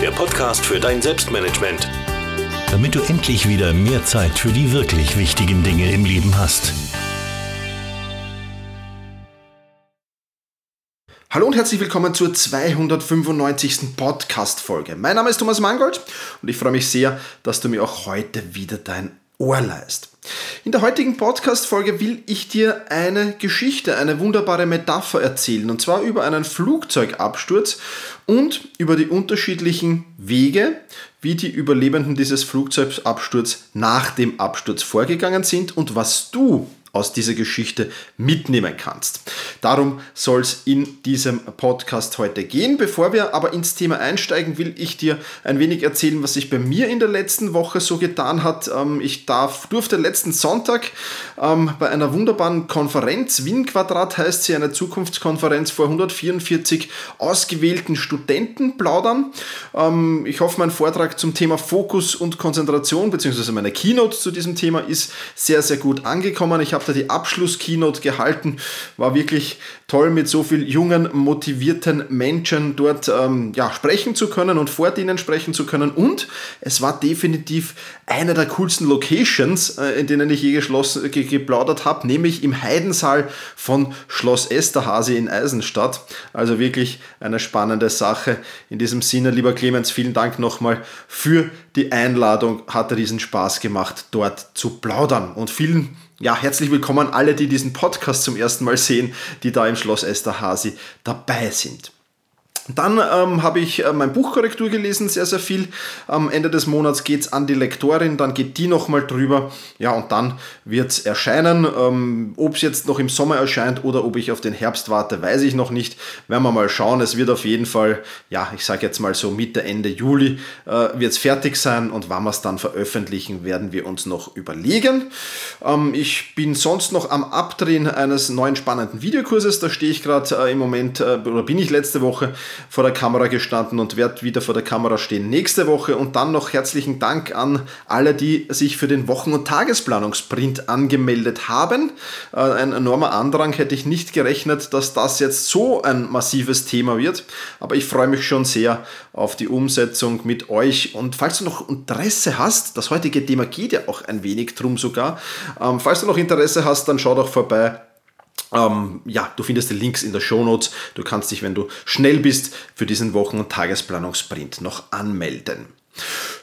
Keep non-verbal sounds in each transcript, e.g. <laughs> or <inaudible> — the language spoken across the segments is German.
der Podcast für dein Selbstmanagement. Damit du endlich wieder mehr Zeit für die wirklich wichtigen Dinge im Leben hast. Hallo und herzlich willkommen zur 295. Podcast-Folge. Mein Name ist Thomas Mangold und ich freue mich sehr, dass du mir auch heute wieder dein Ohr. In der heutigen Podcast-Folge will ich dir eine Geschichte, eine wunderbare Metapher erzählen, und zwar über einen Flugzeugabsturz und über die unterschiedlichen Wege, wie die Überlebenden dieses Flugzeugabsturzes nach dem Absturz vorgegangen sind und was du aus dieser Geschichte mitnehmen kannst. Darum soll es in diesem Podcast heute gehen. Bevor wir aber ins Thema einsteigen, will ich dir ein wenig erzählen, was sich bei mir in der letzten Woche so getan hat. Ähm, ich darf, durfte letzten Sonntag ähm, bei einer wunderbaren Konferenz, Wien Quadrat heißt sie, eine Zukunftskonferenz vor 144 ausgewählten Studenten plaudern. Ähm, ich hoffe, mein Vortrag zum Thema Fokus und Konzentration, beziehungsweise meine Keynote zu diesem Thema ist sehr, sehr gut angekommen. Ich habe da die Abschlusskeynote gehalten, war wirklich toll mit so vielen jungen, motivierten Menschen dort ähm, ja, sprechen zu können und vor denen sprechen zu können. Und es war definitiv eine der coolsten Locations, äh, in denen ich je geschlossen, ge geplaudert habe, nämlich im Heidensaal von Schloss Esterhasi in Eisenstadt. Also wirklich eine spannende Sache. In diesem Sinne, lieber Clemens, vielen Dank nochmal für die Einladung. Hat riesen Spaß gemacht, dort zu plaudern. Und vielen ja, herzlich willkommen alle, die diesen Podcast zum ersten Mal sehen, die da im Schloss Esterhazy dabei sind. Dann ähm, habe ich äh, mein Buchkorrektur gelesen, sehr, sehr viel. Am Ende des Monats geht es an die Lektorin, dann geht die nochmal drüber. Ja, und dann wird es erscheinen. Ähm, ob es jetzt noch im Sommer erscheint oder ob ich auf den Herbst warte, weiß ich noch nicht. Werden wir mal schauen. Es wird auf jeden Fall, ja, ich sage jetzt mal so Mitte, Ende Juli äh, wird es fertig sein und wann wir es dann veröffentlichen, werden wir uns noch überlegen. Ähm, ich bin sonst noch am Abdrehen eines neuen spannenden Videokurses. Da stehe ich gerade äh, im Moment, äh, oder bin ich letzte Woche vor der Kamera gestanden und werde wieder vor der Kamera stehen nächste Woche. Und dann noch herzlichen Dank an alle, die sich für den Wochen- und Tagesplanungsprint angemeldet haben. Äh, ein enormer Andrang hätte ich nicht gerechnet, dass das jetzt so ein massives Thema wird. Aber ich freue mich schon sehr auf die Umsetzung mit euch. Und falls du noch Interesse hast, das heutige Thema geht ja auch ein wenig drum sogar. Ähm, falls du noch Interesse hast, dann schau doch vorbei ähm, ja, du findest die Links in der Show Notes. Du kannst dich, wenn du schnell bist, für diesen Wochen- und Tagesplanungsprint noch anmelden.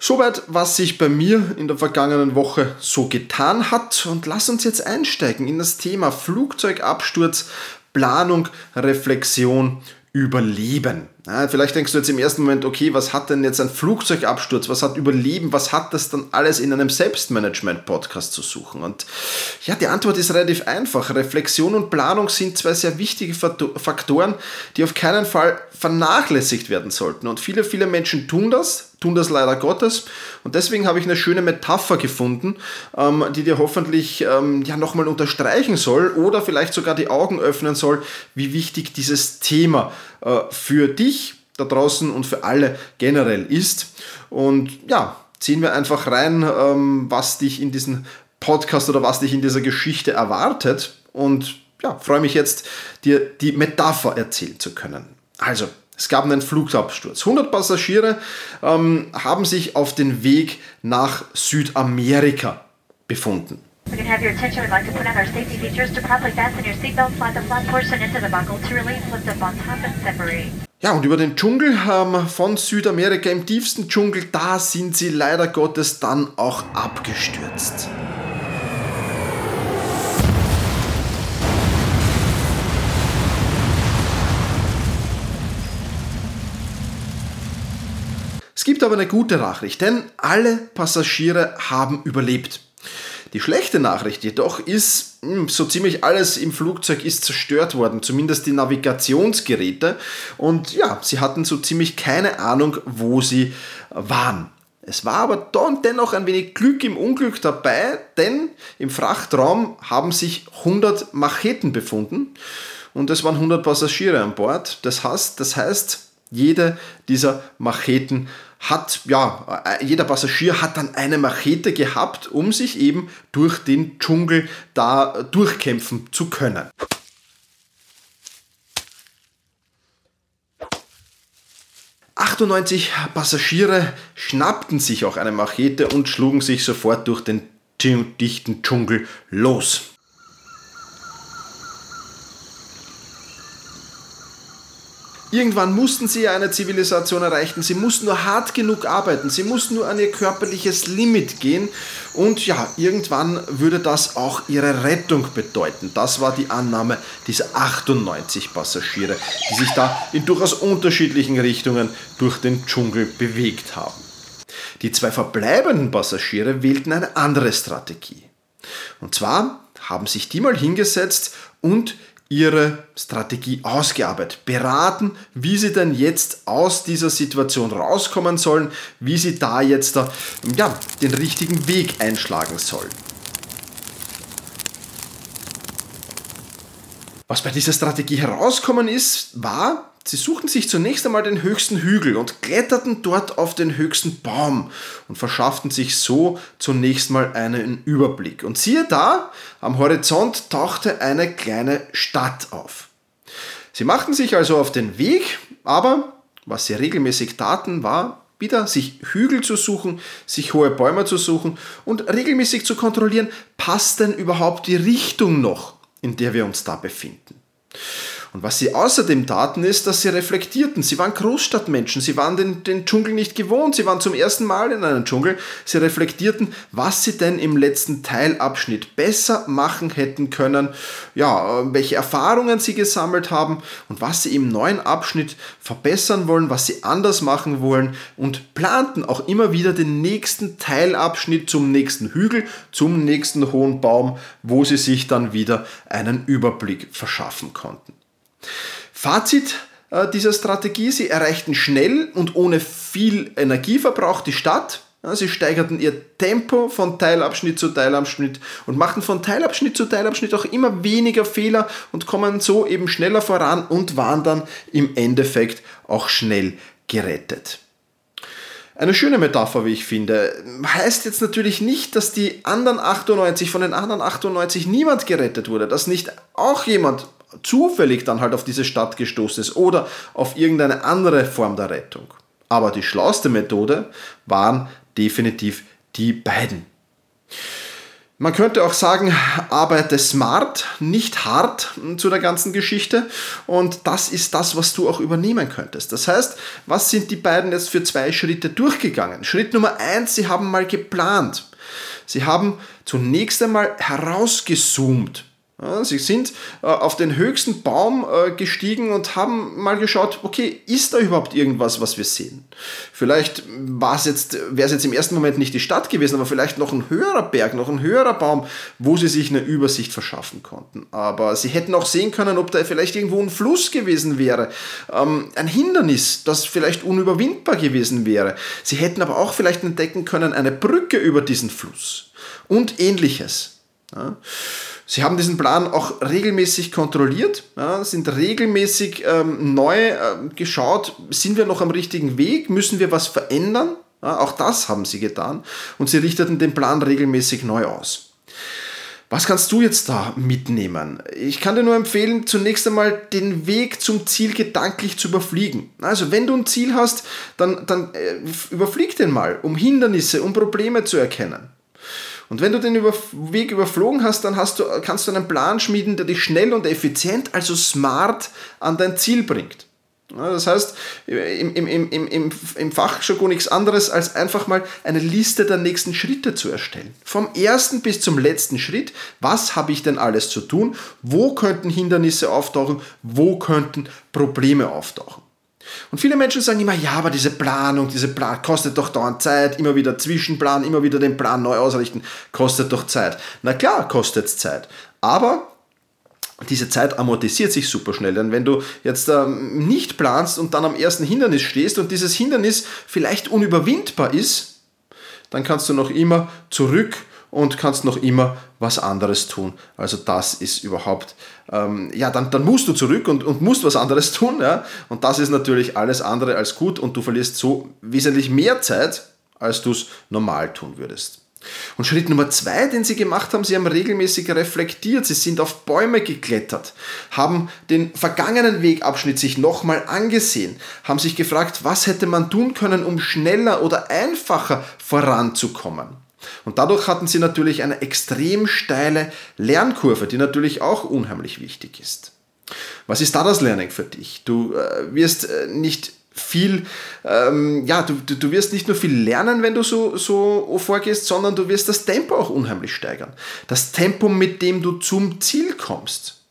Soweit, was sich bei mir in der vergangenen Woche so getan hat. Und lass uns jetzt einsteigen in das Thema Flugzeugabsturz Planung, Reflexion, Überleben. Ja, vielleicht denkst du jetzt im ersten Moment, okay, was hat denn jetzt ein Flugzeugabsturz, was hat Überleben, was hat das dann alles in einem Selbstmanagement-Podcast zu suchen? Und ja, die Antwort ist relativ einfach. Reflexion und Planung sind zwei sehr wichtige Faktoren, die auf keinen Fall vernachlässigt werden sollten. Und viele, viele Menschen tun das, tun das leider Gottes. Und deswegen habe ich eine schöne Metapher gefunden, ähm, die dir hoffentlich ähm, ja nochmal unterstreichen soll oder vielleicht sogar die Augen öffnen soll, wie wichtig dieses Thema äh, für dich da draußen und für alle generell ist. Und ja, ziehen wir einfach rein, ähm, was dich in diesem Podcast oder was dich in dieser Geschichte erwartet. Und ja, freue mich jetzt, dir die Metapher erzählen zu können. Also, es gab einen Flugabsturz. 100 Passagiere ähm, haben sich auf den Weg nach Südamerika befunden. We can have your attention. We'd like to put on our safety features to properly fasten your seatbelt, slide the flat portion into the buckle to release, lift up on top and separate. Ja, und über den Dschungel ähm, von Südamerika im tiefsten Dschungel, da sind sie leider Gottes dann auch abgestürzt. Gibt aber eine gute Nachricht, denn alle Passagiere haben überlebt. Die schlechte Nachricht jedoch ist, hm, so ziemlich alles im Flugzeug ist zerstört worden, zumindest die Navigationsgeräte. Und ja, sie hatten so ziemlich keine Ahnung, wo sie waren. Es war aber dennoch ein wenig Glück im Unglück dabei, denn im Frachtraum haben sich 100 Macheten befunden und es waren 100 Passagiere an Bord. Das heißt, das heißt jede dieser Macheten hat, ja, äh, jeder Passagier hat dann eine Machete gehabt, um sich eben durch den Dschungel da durchkämpfen zu können. »98 Passagiere schnappten sich auch eine Machete und schlugen sich sofort durch den dichten Dschungel los. Irgendwann mussten sie ja eine Zivilisation erreichen. Sie mussten nur hart genug arbeiten. Sie mussten nur an ihr körperliches Limit gehen. Und ja, irgendwann würde das auch ihre Rettung bedeuten. Das war die Annahme dieser 98 Passagiere, die sich da in durchaus unterschiedlichen Richtungen durch den Dschungel bewegt haben. Die zwei verbleibenden Passagiere wählten eine andere Strategie. Und zwar haben sich die mal hingesetzt und ihre Strategie ausgearbeitet, beraten, wie sie denn jetzt aus dieser Situation rauskommen sollen, wie sie da jetzt ja, den richtigen Weg einschlagen sollen. Was bei dieser Strategie herauskommen ist, war, Sie suchten sich zunächst einmal den höchsten Hügel und kletterten dort auf den höchsten Baum und verschafften sich so zunächst mal einen Überblick. Und siehe da, am Horizont tauchte eine kleine Stadt auf. Sie machten sich also auf den Weg, aber was sie regelmäßig taten, war wieder sich Hügel zu suchen, sich hohe Bäume zu suchen und regelmäßig zu kontrollieren, passt denn überhaupt die Richtung noch, in der wir uns da befinden. Und was sie außerdem taten, ist, dass sie reflektierten. Sie waren Großstadtmenschen, sie waren den, den Dschungel nicht gewohnt, sie waren zum ersten Mal in einem Dschungel. Sie reflektierten, was sie denn im letzten Teilabschnitt besser machen hätten können, ja, welche Erfahrungen sie gesammelt haben und was sie im neuen Abschnitt verbessern wollen, was sie anders machen wollen und planten auch immer wieder den nächsten Teilabschnitt zum nächsten Hügel, zum nächsten hohen Baum, wo sie sich dann wieder einen Überblick verschaffen konnten. Fazit äh, dieser Strategie, sie erreichten schnell und ohne viel Energieverbrauch die Stadt. Sie steigerten ihr Tempo von Teilabschnitt zu Teilabschnitt und machten von Teilabschnitt zu Teilabschnitt auch immer weniger Fehler und kommen so eben schneller voran und waren dann im Endeffekt auch schnell gerettet. Eine schöne Metapher, wie ich finde. Heißt jetzt natürlich nicht, dass die anderen 98, von den anderen 98 niemand gerettet wurde, dass nicht auch jemand zufällig dann halt auf diese Stadt gestoßen ist oder auf irgendeine andere Form der Rettung. Aber die schlauste Methode waren definitiv die beiden. Man könnte auch sagen, arbeite smart, nicht hart zu der ganzen Geschichte. Und das ist das, was du auch übernehmen könntest. Das heißt, was sind die beiden jetzt für zwei Schritte durchgegangen? Schritt Nummer eins, sie haben mal geplant. Sie haben zunächst einmal herausgezoomt Sie sind äh, auf den höchsten Baum äh, gestiegen und haben mal geschaut, okay, ist da überhaupt irgendwas, was wir sehen? Vielleicht jetzt, wäre es jetzt im ersten Moment nicht die Stadt gewesen, aber vielleicht noch ein höherer Berg, noch ein höherer Baum, wo sie sich eine Übersicht verschaffen konnten. Aber sie hätten auch sehen können, ob da vielleicht irgendwo ein Fluss gewesen wäre, ähm, ein Hindernis, das vielleicht unüberwindbar gewesen wäre. Sie hätten aber auch vielleicht entdecken können, eine Brücke über diesen Fluss und ähnliches. Ja. Sie haben diesen Plan auch regelmäßig kontrolliert, ja, sind regelmäßig ähm, neu äh, geschaut, sind wir noch am richtigen Weg, müssen wir was verändern? Ja, auch das haben sie getan und sie richteten den Plan regelmäßig neu aus. Was kannst du jetzt da mitnehmen? Ich kann dir nur empfehlen, zunächst einmal den Weg zum Ziel gedanklich zu überfliegen. Also wenn du ein Ziel hast, dann, dann äh, überflieg den mal, um Hindernisse, um Probleme zu erkennen. Und wenn du den Weg überflogen hast, dann hast du, kannst du einen Plan schmieden, der dich schnell und effizient, also smart, an dein Ziel bringt. Das heißt, im, im, im, im, im Fachjargon nichts anderes, als einfach mal eine Liste der nächsten Schritte zu erstellen. Vom ersten bis zum letzten Schritt, was habe ich denn alles zu tun? Wo könnten Hindernisse auftauchen? Wo könnten Probleme auftauchen? Und viele Menschen sagen immer, ja, aber diese Planung, diese Plan kostet doch dauernd Zeit, immer wieder Zwischenplan, immer wieder den Plan neu ausrichten, kostet doch Zeit. Na klar, kostet es Zeit. Aber diese Zeit amortisiert sich super schnell, denn wenn du jetzt ähm, nicht planst und dann am ersten Hindernis stehst und dieses Hindernis vielleicht unüberwindbar ist, dann kannst du noch immer zurück und kannst noch immer was anderes tun. Also das ist überhaupt, ähm, ja, dann, dann musst du zurück und, und musst was anderes <laughs> tun. Ja? Und das ist natürlich alles andere als gut und du verlierst so wesentlich mehr Zeit, als du es normal tun würdest. Und Schritt Nummer zwei, den sie gemacht haben, sie haben regelmäßig reflektiert, sie sind auf Bäume geklettert, haben den vergangenen Wegabschnitt sich nochmal angesehen, haben sich gefragt, was hätte man tun können, um schneller oder einfacher voranzukommen. Und dadurch hatten sie natürlich eine extrem steile Lernkurve, die natürlich auch unheimlich wichtig ist. Was ist da das Learning für dich? Du äh, wirst äh, nicht viel, ähm, ja, du, du wirst nicht nur viel lernen, wenn du so, so vorgehst, sondern du wirst das Tempo auch unheimlich steigern. Das Tempo, mit dem du zum Ziel kommst.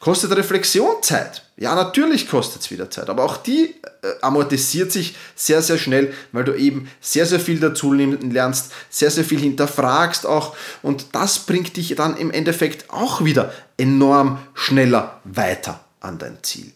Kostet Reflexion Zeit? Ja, natürlich kostet es wieder Zeit, aber auch die äh, amortisiert sich sehr, sehr schnell, weil du eben sehr, sehr viel dazu lernst, sehr, sehr viel hinterfragst auch und das bringt dich dann im Endeffekt auch wieder enorm schneller weiter an dein Ziel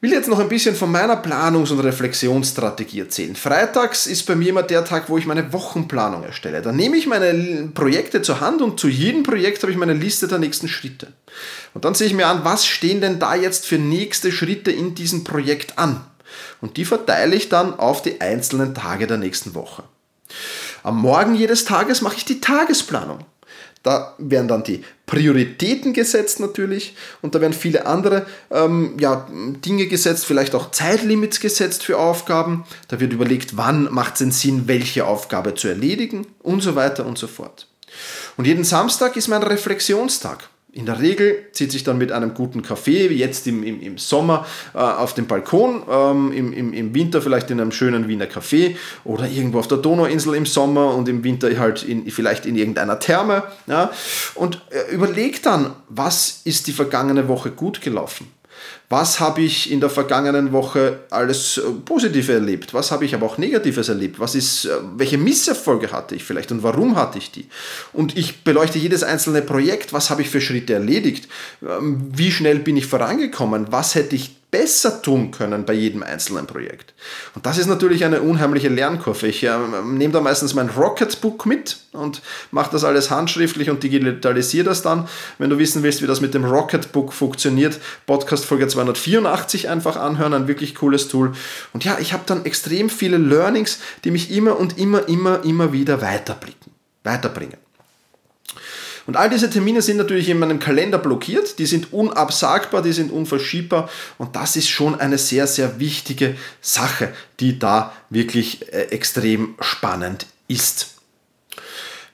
will jetzt noch ein bisschen von meiner Planungs- und Reflexionsstrategie erzählen. Freitags ist bei mir immer der Tag, wo ich meine Wochenplanung erstelle. Da nehme ich meine Projekte zur Hand und zu jedem Projekt habe ich meine Liste der nächsten Schritte. Und dann sehe ich mir an, was stehen denn da jetzt für nächste Schritte in diesem Projekt an. Und die verteile ich dann auf die einzelnen Tage der nächsten Woche. Am Morgen jedes Tages mache ich die Tagesplanung. Da werden dann die Prioritäten gesetzt natürlich und da werden viele andere ähm, ja, Dinge gesetzt, vielleicht auch Zeitlimits gesetzt für Aufgaben. Da wird überlegt, wann macht es den Sinn, welche Aufgabe zu erledigen und so weiter und so fort. Und jeden Samstag ist mein Reflexionstag. In der Regel zieht sich dann mit einem guten Kaffee, wie jetzt im, im, im Sommer, äh, auf dem Balkon, ähm, im, im, im Winter vielleicht in einem schönen Wiener Café oder irgendwo auf der Donauinsel im Sommer und im Winter halt in, vielleicht in irgendeiner Therme. Ja, und äh, überlegt dann, was ist die vergangene Woche gut gelaufen? Was habe ich in der vergangenen Woche alles äh, Positive erlebt? Was habe ich aber auch Negatives erlebt? Was ist, äh, welche Misserfolge hatte ich vielleicht und warum hatte ich die? Und ich beleuchte jedes einzelne Projekt. Was habe ich für Schritte erledigt? Ähm, wie schnell bin ich vorangekommen? Was hätte ich besser tun können bei jedem einzelnen Projekt. Und das ist natürlich eine unheimliche Lernkurve. Ich äh, nehme da meistens mein Rocketbook mit und mache das alles handschriftlich und digitalisiere das dann. Wenn du wissen willst, wie das mit dem Rocketbook funktioniert, Podcast Folge 284 einfach anhören, ein wirklich cooles Tool. Und ja, ich habe dann extrem viele Learnings, die mich immer und immer, immer, immer wieder weiterblicken, weiterbringen. Und all diese Termine sind natürlich in meinem Kalender blockiert, die sind unabsagbar, die sind unverschiebbar und das ist schon eine sehr, sehr wichtige Sache, die da wirklich äh, extrem spannend ist.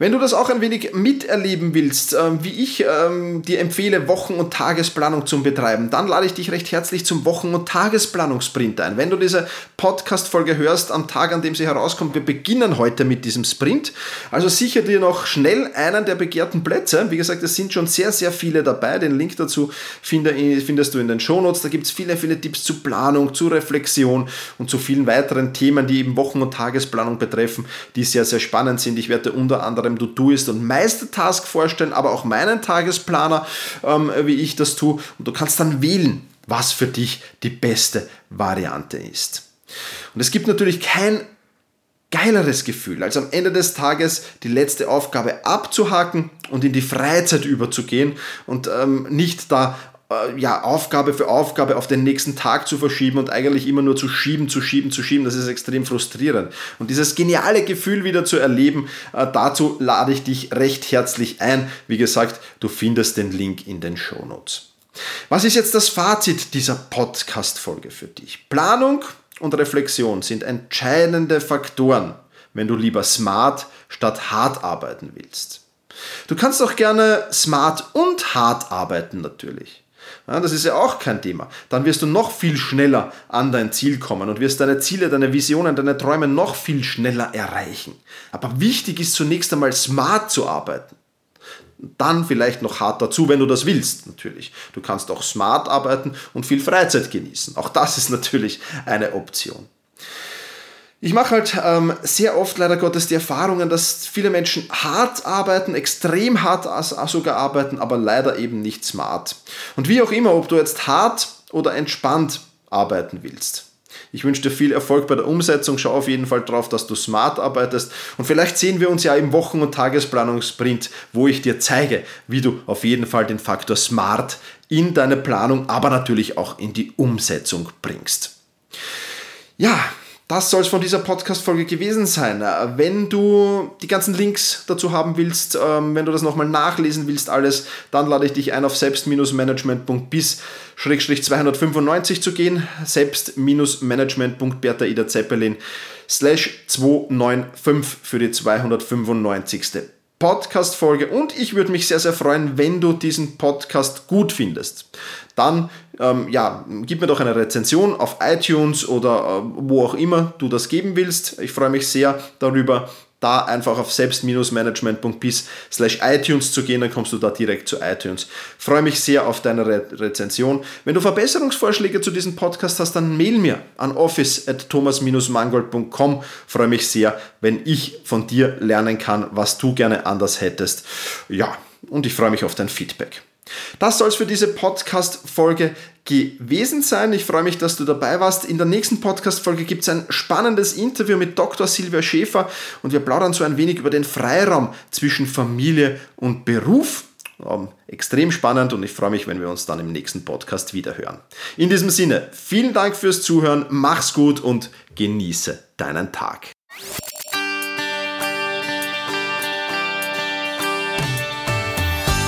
Wenn du das auch ein wenig miterleben willst, ähm, wie ich ähm, dir empfehle, Wochen- und Tagesplanung zum Betreiben, dann lade ich dich recht herzlich zum Wochen- und Tagesplanungssprint ein. Wenn du diese Podcast-Folge hörst am Tag, an dem sie herauskommt, wir beginnen heute mit diesem Sprint. Also sicher dir noch schnell einen der begehrten Plätze. Wie gesagt, es sind schon sehr, sehr viele dabei. Den Link dazu findest du in den Shownotes. Da gibt es viele, viele Tipps zu Planung, zu Reflexion und zu vielen weiteren Themen, die eben Wochen- und Tagesplanung betreffen, die sehr, sehr spannend sind. Ich werde unter anderem beim To-Doist und Meistertask vorstellen, aber auch meinen Tagesplaner, ähm, wie ich das tue. Und du kannst dann wählen, was für dich die beste Variante ist. Und es gibt natürlich kein geileres Gefühl, als am Ende des Tages die letzte Aufgabe abzuhaken und in die Freizeit überzugehen und ähm, nicht da ja, Aufgabe für Aufgabe auf den nächsten Tag zu verschieben und eigentlich immer nur zu schieben, zu schieben, zu schieben, das ist extrem frustrierend. Und dieses geniale Gefühl wieder zu erleben, äh, dazu lade ich dich recht herzlich ein. Wie gesagt, du findest den Link in den Show Notes. Was ist jetzt das Fazit dieser Podcast-Folge für dich? Planung und Reflexion sind entscheidende Faktoren, wenn du lieber smart statt hart arbeiten willst. Du kannst auch gerne smart und hart arbeiten natürlich. Das ist ja auch kein Thema. Dann wirst du noch viel schneller an dein Ziel kommen und wirst deine Ziele, deine Visionen, deine Träume noch viel schneller erreichen. Aber wichtig ist zunächst einmal smart zu arbeiten. Dann vielleicht noch hart dazu, wenn du das willst, natürlich. Du kannst auch smart arbeiten und viel Freizeit genießen. Auch das ist <laughs> natürlich eine Option. Ich mache halt ähm, sehr oft leider Gottes die Erfahrungen, dass viele Menschen hart arbeiten, extrem hart sogar arbeiten, aber leider eben nicht smart. Und wie auch immer, ob du jetzt hart oder entspannt arbeiten willst. Ich wünsche dir viel Erfolg bei der Umsetzung. Schau auf jeden Fall drauf, dass du smart arbeitest. Und vielleicht sehen wir uns ja im Wochen- und Tagesplanungssprint, wo ich dir zeige, wie du auf jeden Fall den Faktor smart in deine Planung, aber natürlich auch in die Umsetzung bringst. Ja, das soll es von dieser Podcast-Folge gewesen sein. Äh, wenn du die ganzen Links dazu haben willst, ähm, wenn du das nochmal nachlesen willst, alles, dann lade ich dich ein, auf selbst-management.bis-295 zu gehen. Selbst-management.bertha Ida Zeppelin slash 295 für die 295. Podcast-Folge und ich würde mich sehr, sehr freuen, wenn du diesen Podcast gut findest. Dann ähm, ja, gib mir doch eine Rezension auf iTunes oder äh, wo auch immer du das geben willst. Ich freue mich sehr darüber da einfach auf selbst-management.bis slash iTunes zu gehen, dann kommst du da direkt zu iTunes. Freue mich sehr auf deine Re Rezension. Wenn du Verbesserungsvorschläge zu diesem Podcast hast, dann mail mir an office at thomas-mangold.com. Freue mich sehr, wenn ich von dir lernen kann, was du gerne anders hättest. Ja, und ich freue mich auf dein Feedback. Das soll es für diese Podcast-Folge gewesen sein. Ich freue mich, dass du dabei warst. In der nächsten Podcast-Folge gibt es ein spannendes Interview mit Dr. Silvia Schäfer und wir plaudern so ein wenig über den Freiraum zwischen Familie und Beruf. Um, extrem spannend und ich freue mich, wenn wir uns dann im nächsten Podcast wiederhören. In diesem Sinne, vielen Dank fürs Zuhören, mach's gut und genieße deinen Tag.